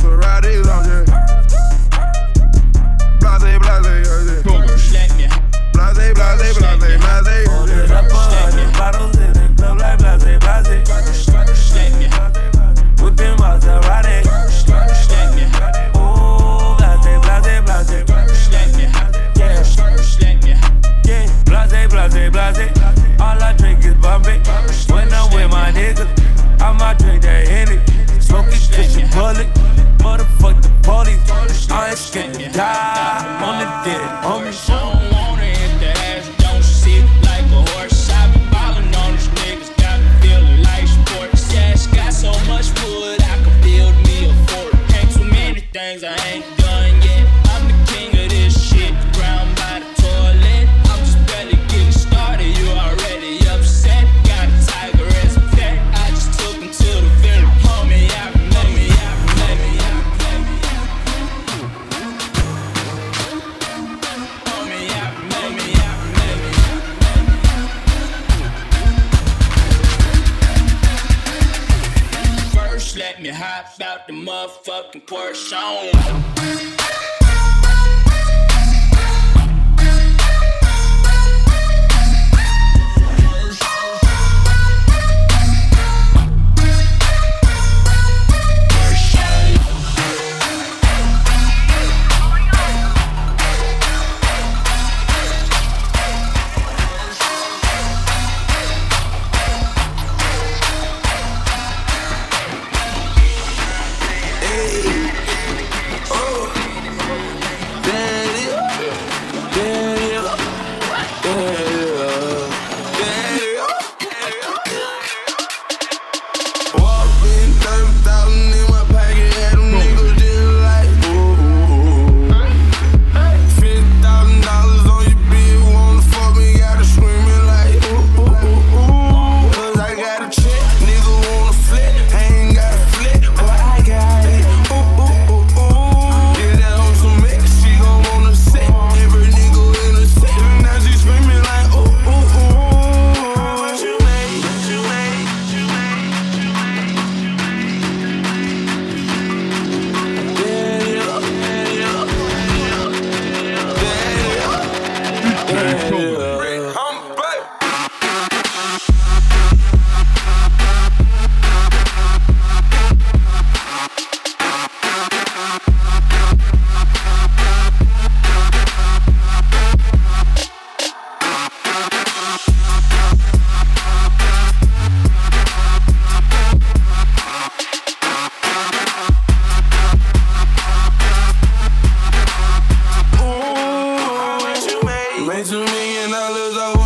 Maserati lounging. Blase, blase, yeah, yeah. Boom, slap me. Blase, blase, blase, blase. Hold it up, all the bottles in the club like blase, blase. chão. and I lose all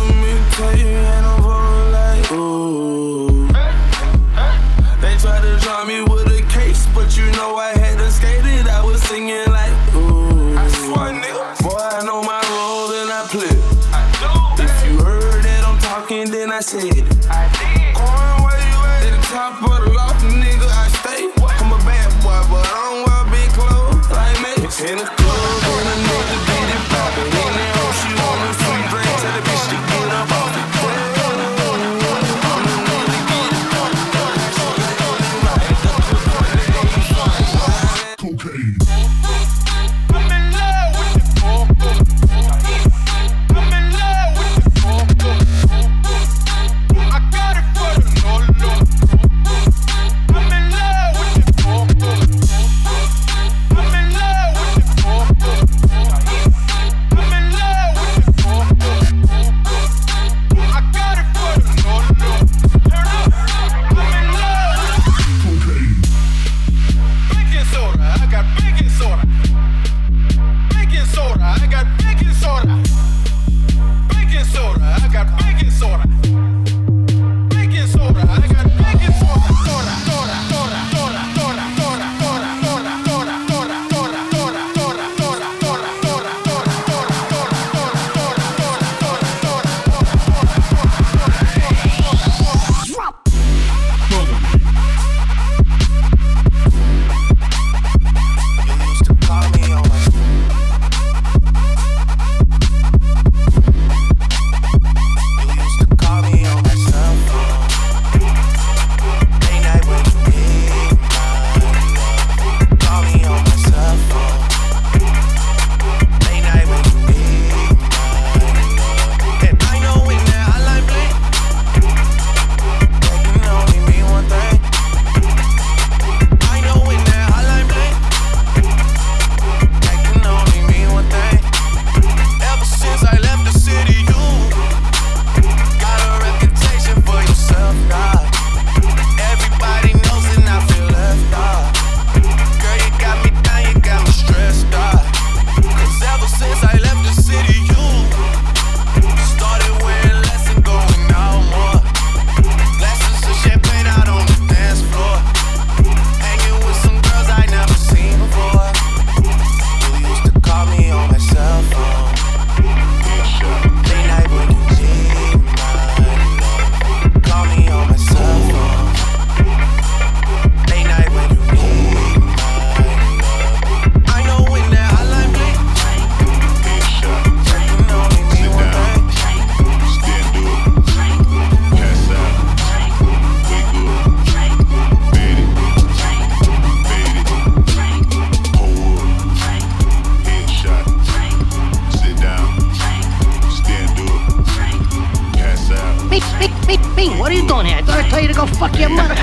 what are you doing here? I thought I told you to go fuck your mother.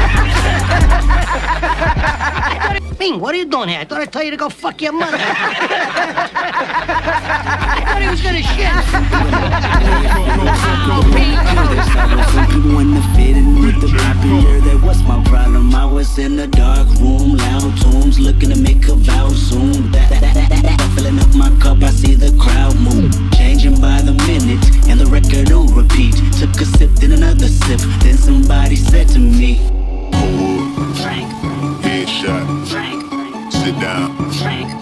Bing, what are you doing here? I thought I told you to go fuck your mother. I thought he was gonna shit. With the. I dark room, loud tunes, looking to make a vow soon. Filling up my cup, I see the crowd move. By the minute, and the record will repeat. Took a sip, then another sip, then somebody said to me, Frank, headshot, Frank, sit down, Frank,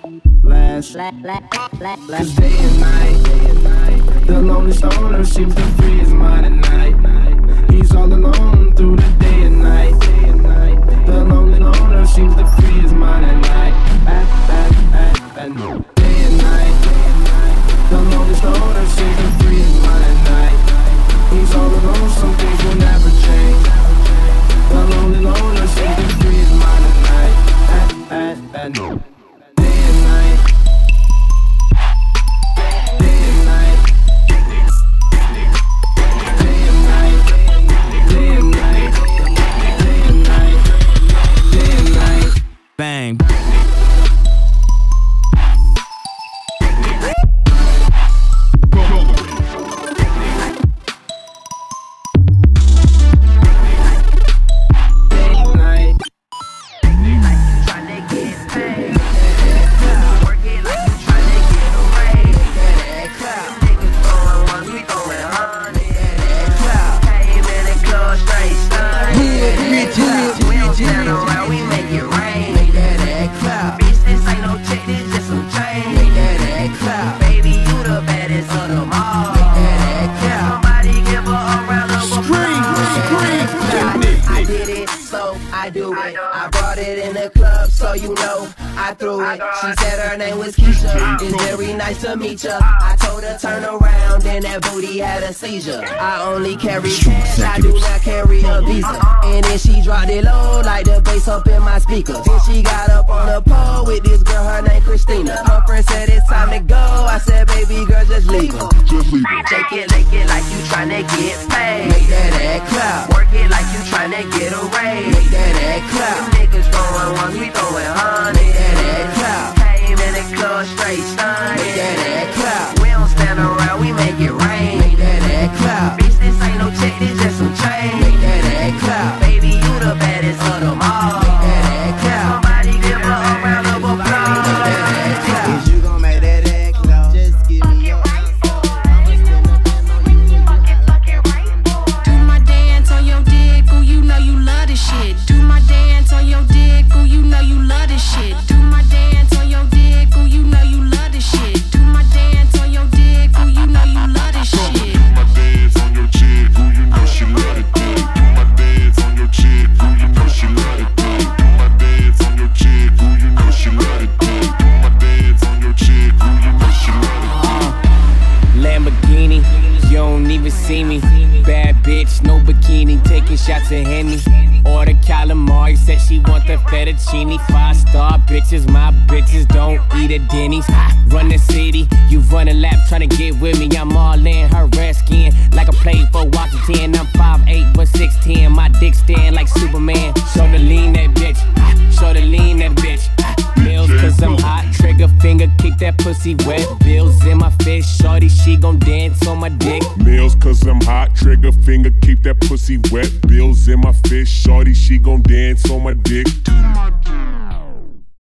Last. Cause day and night, the lonely stoner seems to free his mind at night. He's all alone through the day and night, day and night. The lonely loner seems to free his mind at night. At, at, at, at so you know I threw it. She said her name was Keisha. It's very nice to meet ya. I told her turn around, and that booty had a seizure. I only carry cash, I do not carry a visa. Uh-uh. And then she dropped it low, like the bass up in my speakers. Then she got up on the pole with this girl, her name Christina. Her friend said it's time to go. I said, baby girl, just leave her. Shake it, lick it like you tryna get paid. Make that ass clap. Work it like you tryna get a raise. Make that ass clap. We make it don't even see me. Bad bitch, no bikini, taking shots of Henny. Order calamari, said she want the fettuccine. Five star bitches, my bitches don't eat at Denny's. Run the city, you run a lap trying to get with me. I'm all in her red skin, like I played for Washington. I'm 5'8 but 6'10, my dick stand like Superman. Show the lean that bitch, show the lean that bitch. Mills, cause I'm hot, trigger finger, keep that pussy wet. Dance on my dick. Meals cause I'm hot, trigger finger, keep that pussy wet. Bills in my fist, shorty, she gon' dance on my dick.